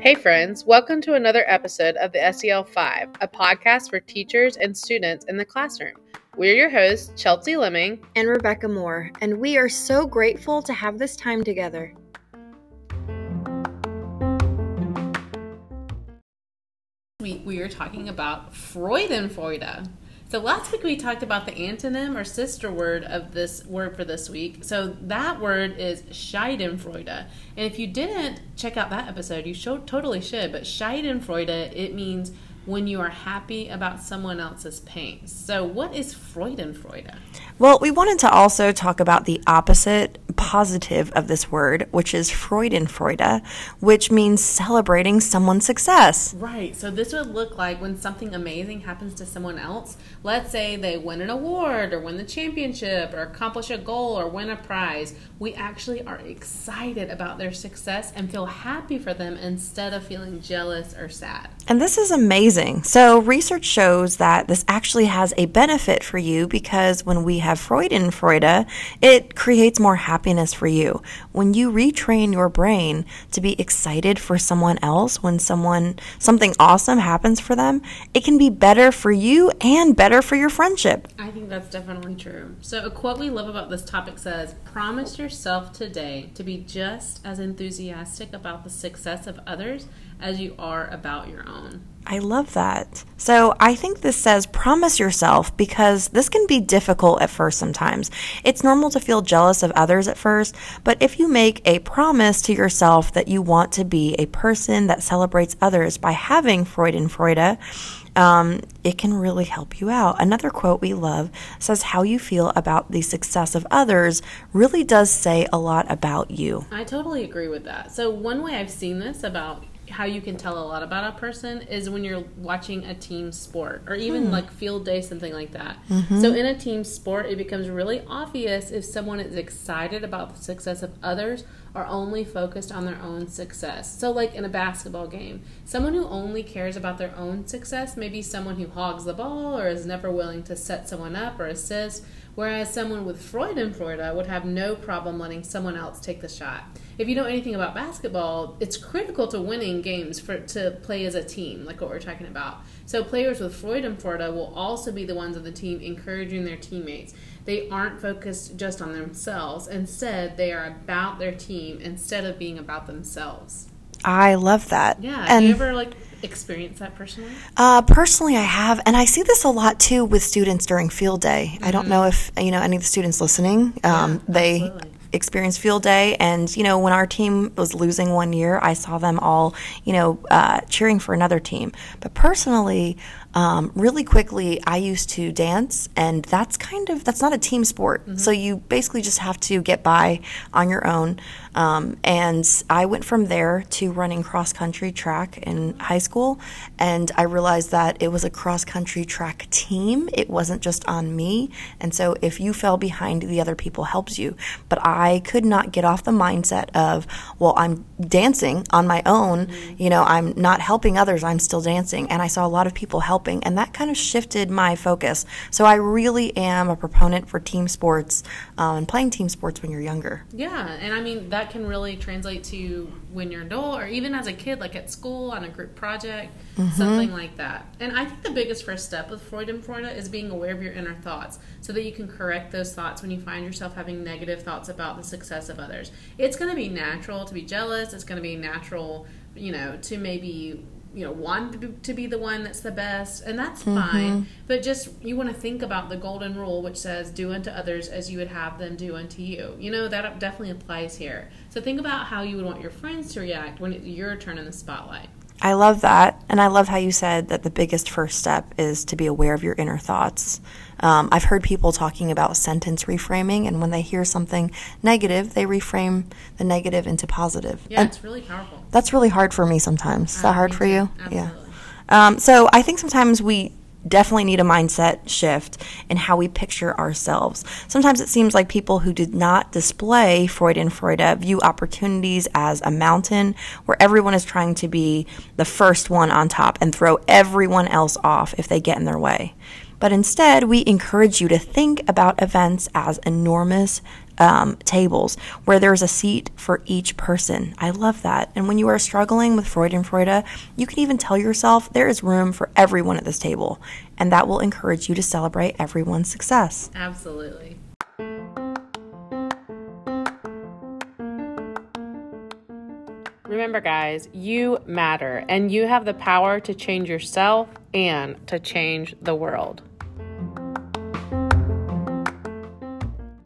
Hey, friends, welcome to another episode of the SEL 5, a podcast for teachers and students in the classroom. We're your hosts, Chelsea Lemming and Rebecca Moore, and we are so grateful to have this time together. We, we are talking about Freudenfreude. So last week we talked about the antonym or sister word of this word for this week. So that word is Schadenfreude. And if you didn't check out that episode, you should, totally should. But Schadenfreude, it means when you are happy about someone else's pain. So, what is Freudenfreude? Well, we wanted to also talk about the opposite positive of this word, which is Freudenfreude, which means celebrating someone's success. Right. So, this would look like when something amazing happens to someone else. Let's say they win an award or win the championship or accomplish a goal or win a prize. We actually are excited about their success and feel happy for them instead of feeling jealous or sad. And this is amazing. So, research shows that this actually has a benefit for you because when we have Freudenfreude, it creates more happiness for you. When you retrain your brain to be excited for someone else, when someone something awesome happens for them, it can be better for you and better for your friendship. I think that's definitely true. So, a quote we love about this topic says, "Promise yourself today to be just as enthusiastic about the success of others as you are about your own. I love that. So I think this says promise yourself because this can be difficult at first sometimes. It's normal to feel jealous of others at first, but if you make a promise to yourself that you want to be a person that celebrates others by having Freudenfreude, um, it can really help you out. Another quote we love says, How you feel about the success of others really does say a lot about you. I totally agree with that. So, one way I've seen this about how you can tell a lot about a person is when you're watching a team sport or even hmm. like field day something like that mm-hmm. so in a team sport it becomes really obvious if someone is excited about the success of others or only focused on their own success so like in a basketball game someone who only cares about their own success maybe someone who hogs the ball or is never willing to set someone up or assist whereas someone with Freudenfreude would have no problem letting someone else take the shot if you know anything about basketball, it's critical to winning games for to play as a team, like what we're talking about. So players with Freudenfreude will also be the ones on the team encouraging their teammates. They aren't focused just on themselves. Instead, they are about their team instead of being about themselves. I love that. Yeah. And, you ever like experienced that personally? Uh, personally, I have, and I see this a lot too with students during field day. Mm-hmm. I don't mm-hmm. know if you know any of the students listening. Um, yeah, they absolutely experience field day. And, you know, when our team was losing one year, I saw them all, you know, uh, cheering for another team. But personally, um, really quickly, I used to dance, and that's kind of that's not a team sport. Mm-hmm. So you basically just have to get by on your own. Um, and I went from there to running cross country track in high school, and I realized that it was a cross country track team. It wasn't just on me, and so if you fell behind, the other people helps you. But I could not get off the mindset of, well, I'm dancing on my own. Mm-hmm. You know, I'm not helping others. I'm still dancing, and I saw a lot of people helping, and that kind of shifted my focus. So I really am a proponent for team sports um, and playing team sports when you're younger. Yeah, and I mean that can really translate to when you're adult or even as a kid, like at school on a group project, mm-hmm. something like that. And I think the biggest first step with Freudenfreude is being aware of your inner thoughts so that you can correct those thoughts when you find yourself having negative thoughts about the success of others. It's going to be natural to be jealous. It's going to be natural, you know, to maybe you know want to be the one that's the best and that's mm-hmm. fine. But just you want to think about the golden rule which says do unto others as you would have them do unto you. You know that definitely applies here. So think about how you would want your friends to react when it's your turn in the spotlight I love that. And I love how you said that the biggest first step is to be aware of your inner thoughts. Um, I've heard people talking about sentence reframing, and when they hear something negative, they reframe the negative into positive. Yeah, and it's really powerful. That's really hard for me sometimes. Is that uh, hard for you? Absolutely. Yeah. Um, so I think sometimes we definitely need a mindset shift in how we picture ourselves. Sometimes it seems like people who did not display Freudenfreude view opportunities as a mountain where everyone is trying to be the first one on top and throw everyone else off if they get in their way but instead we encourage you to think about events as enormous um, tables where there's a seat for each person. I love that. And when you are struggling with Freudenfreude, you can even tell yourself there is room for everyone at this table. And that will encourage you to celebrate everyone's success. Absolutely. Remember, guys, you matter and you have the power to change yourself and to change the world.